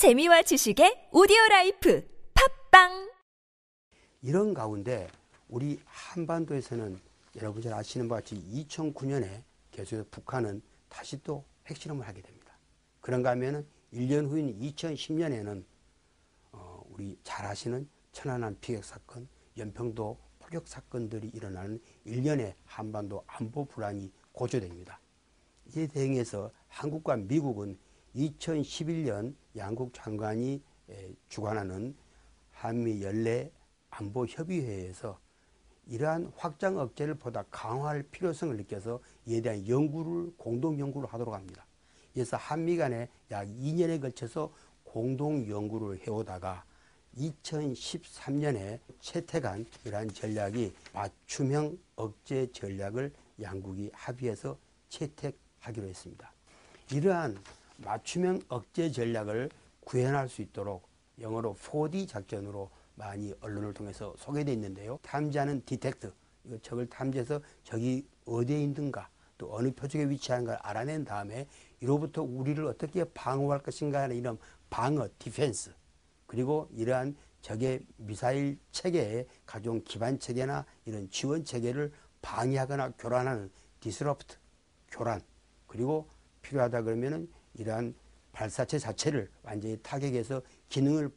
재미와 지식의 오디오 라이프 팟빵 이런 가운데 우리 한반도에서는 여러분 잘 아시는 바와 같이 2009년에 계속해서 북한은 다시 또 핵실험을 하게 됩니다. 그런가 하면은 1년 후인 2010년에는 어, 우리 잘 아시는 천안함 피격 사건, 연평도 포격 사건들이 일어나는 1년의 한반도 안보 불안이 고조됩니다. 이에 대응해서 한국과 미국은 2011년 양국 장관이 주관하는 한미 연례 안보 협의회에서 이러한 확장 억제를 보다 강화할 필요성을 느껴서 이에 대한 연구를 공동 연구를 하도록 합니다. 그래서 한미 간에 약 2년에 걸쳐서 공동 연구를 해오다가 2013년에 채택한 이러한 전략이 맞춤형 억제 전략을 양국이 합의해서 채택하기로 했습니다. 이러한 맞춤형 억제 전략을 구현할 수 있도록 영어로 4D 작전으로 많이 언론을 통해서 소개되어 있는데요. 탐지하는 detect, 이거 적을 탐지해서 적이 어디에 있는가, 또 어느 표적에 위치하는가를 알아낸 다음에 이로부터 우리를 어떻게 방어할 것인가 하는 이런 방어, defense, 그리고 이러한 적의 미사일 체계에 가져온 기반 체계나 이런 지원 체계를 방해하거나 교란하는 disrupt, 교란, 그리고 필요하다 그러면은 이러한 발사체 자체를 완전히 타격해서 기능을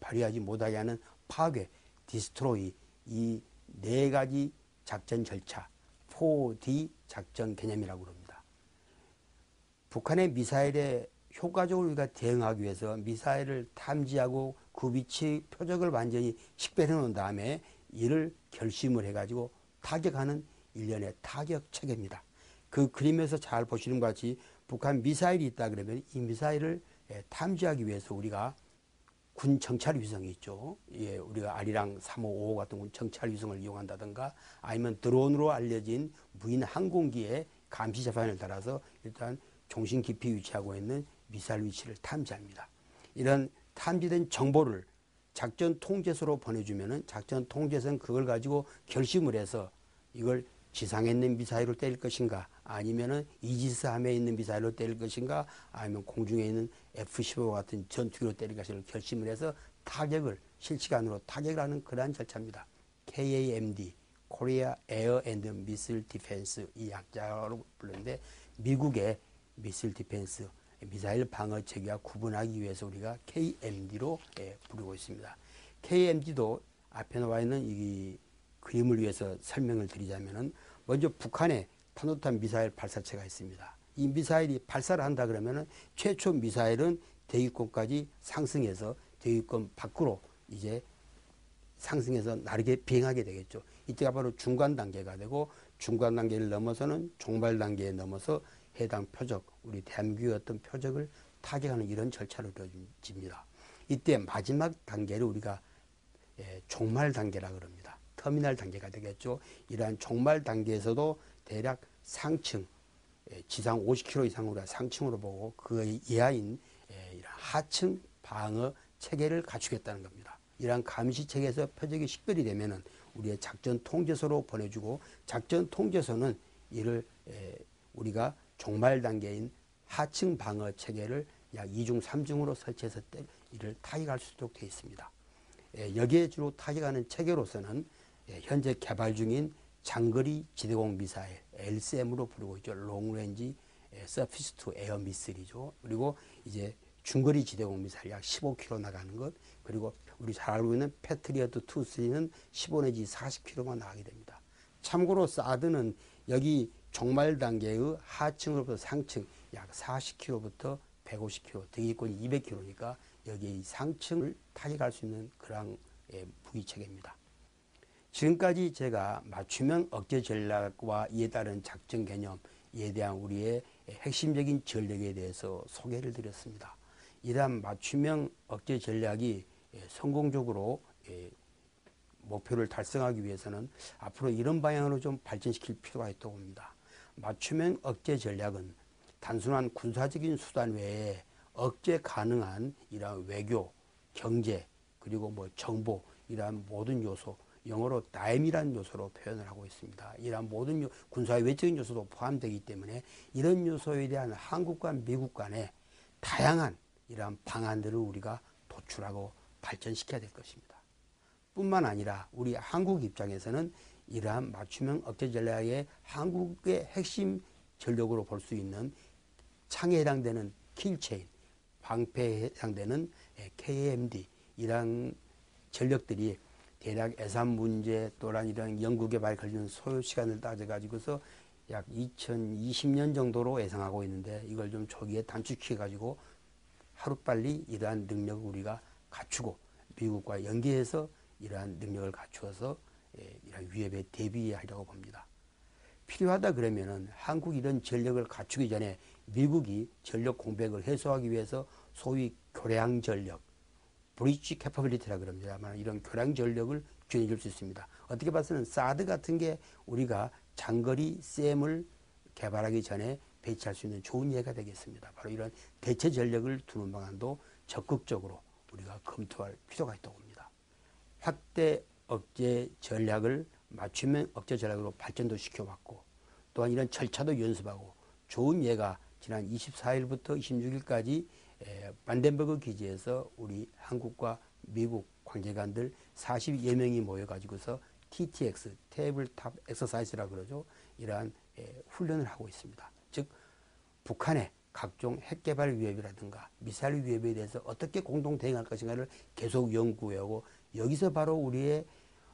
발휘하지 못하게 하는 파괴, destroy 이 네 가지 작전 절차 4D 작전 개념이라고 합니다. 북한의 미사일에 효과적으로 우리가 대응하기 위해서 미사일을 탐지하고 그 위치 표적을 완전히 식별해 놓은 다음에 이를 결심을 해가지고 타격하는 일련의 타격 체계입니다. 그 그림에서 잘 보시는 것 같이 북한 미사일이 있다 그러면 이 미사일을 탐지하기 위해서 우리가 군 정찰 위성이 있죠. 예, 우리가 아리랑 355 같은 군 정찰 위성을 이용한다든가 아니면 드론으로 알려진 무인 항공기의 감시 자판을 따라서 일단 종신 깊이 위치하고 있는 미사일 위치를 탐지합니다. 이런 탐지된 정보를 작전 통제소로 보내주면은 작전 통제소는 그걸 가지고 결심을 해서 이걸 지상에 있는 미사일로 때릴 것인가 아니면은 이지스 함에 있는 미사일로 때릴 것인가 아니면 공중에 있는 F-15 같은 전투기로 때릴 것인가 결심을 해서 타격을 실시간으로 타격을 하는 그러한 절차입니다. KAMD, Korea Air and Missile Defense 이 약자로 부르는데 미국의 missile defense 미사일 방어 체계와 구분하기 위해서 우리가 KAMD로 예, 부르고 있습니다. KAMD도 앞에 나와 있는 이 그림을 위해서 설명을 드리자면은 먼저 북한에 탄도탄 미사일 발사체가 있습니다. 이 미사일이 발사를 한다 그러면은 최초 미사일은 대기권까지 상승해서 대기권 밖으로 이제 상승해서 나르게 비행하게 되겠죠. 이때가 바로 중간 단계가 되고 중간 단계를 넘어서는 종발 단계에 넘어서 해당 표적, 우리 대한민국의 어떤 표적을 타격하는 이런 절차를 이루어집니다. 이때 마지막 단계를 우리가 예, 종말 단계라 그럽니다. 터미널 단계가 되겠죠. 이러한 종말 단계에서도 대략 상층, 예, 지상 50km 이상으로 상층으로 보고 그 이하인 예, 하층 방어 체계를 갖추겠다는 겁니다. 이러한 감시 체계에서 표적이 식별이 되면은 우리의 작전 통제소로 보내주고 작전 통제소는 이를 예, 우리가 종말 단계인 하층 방어 체계를 약 2중, 3중으로 설치해서 이를 타격할 수 있도록 되어 있습니다. 예, 여기에 주로 타격하는 체계로서는 예, 현재 개발 중인 장거리 지대공 미사일 L-SAM으로 부르고 있죠. long-range surface to air missile이죠. 그리고 이제 중거리 지대공 미사일 약 15km 나가는 것 그리고 우리 잘 알고 있는 패트리어트 2, 3는 15 내지 40km만 나가게 됩니다. 참고로 사드는 여기 종말 단계의 하층으로부터 상층 약 40km부터 150km, 대기권이 200km니까 여기 상층을 타격할 수 있는 그런 예, 무기 체계입니다. 지금까지 제가 맞춤형 억제 전략과 이에 따른 작전 개념, 이에 대한 우리의 핵심적인 전략에 대해서 소개를 드렸습니다. 이러한 맞춤형 억제 전략이 예, 성공적으로 예, 목표를 달성하기 위해서는 앞으로 이런 방향으로 좀 발전시킬 필요가 있다고 봅니다. 맞춤형 억제 전략은 단순한 군사적인 수단 외에 억제 가능한 이러한 외교, 경제, 그리고 뭐 정보 이러한 모든 요소, 영어로 다임이라는 요소로 표현을 하고 있습니다. 이러한 모든 요, 군사의 외적인 요소도 포함되기 때문에 이런 요소에 대한 한국과 미국 간의 다양한 이러한 방안들을 우리가 도출하고 발전시켜야 될 것입니다. 뿐만 아니라 우리 한국 입장에서는 이러한 맞춤형 억제 전략의 한국의 핵심 전력으로 볼 수 있는 창에 해당되는 킬체인, 방패에 해당되는 KMD 이런 전력들이 대략 예산 문제 또한 이런 연구개발 걸리는 소요 시간을 따져가지고서 약 2020년 정도로 예상하고 있는데 이걸 좀 초기에 단축해 가지고 하루빨리 이러한 능력을 우리가 갖추고 미국과 연계해서 이러한 능력을 갖추어서 예, 이러한 위협에 대비하려고 봅니다. 필요하다 그러면은 한국 이런 전력을 갖추기 전에 미국이 전력 공백을 해소하기 위해서 소위 교량 전력, 브리지 캐퍼빌리티라 그럽니다만 이런 교량 전력을 지원해 줄 수 있습니다. 어떻게 봐서는 사드 같은 게 우리가 장거리 쌤을 개발하기 전에 배치할 수 있는 좋은 예가 되겠습니다. 바로 이런 대체 전력을 두는 방안도 적극적으로 우리가 검토할 필요가 있다고 봅니다. 확대 억제 전략을 맞춤형 억제 전략으로 발전도 시켜왔고 또한 이런 절차도 연습하고 좋은 예가 지난 24일부터 26일까지 반덴버그 기지에서 우리 한국과 미국 관계관들 40여 명이 모여가지고서 TTX, tabletop exercise라 그러죠. 이러한 훈련을 하고 있습니다. 즉 북한의 각종 핵개발 위협이라든가 미사일 위협에 대해서 어떻게 공동 대응할 것인가를 계속 연구하고 여기서 바로 우리의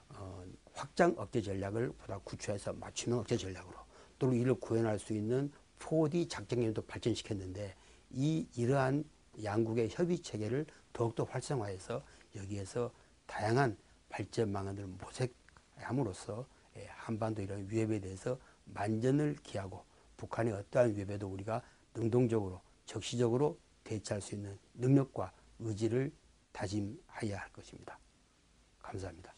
어, 확장 억제 전략을 보다 구체해서 맞춤형 억제 전략으로 또는 이를 구현할 수 있는 4D 작전기도 발전시켰는데 이 이러한 양국의 협의 체계를 더욱더 활성화해서 여기에서 다양한 발전 방안들을 모색함으로써 예, 한반도 이런 위협에 대해서 만전을 기하고 북한의 어떠한 위협에도 우리가 능동적으로 적시적으로 대처할 수 있는 능력과 의지를 다짐해야 할 것입니다. 감사합니다.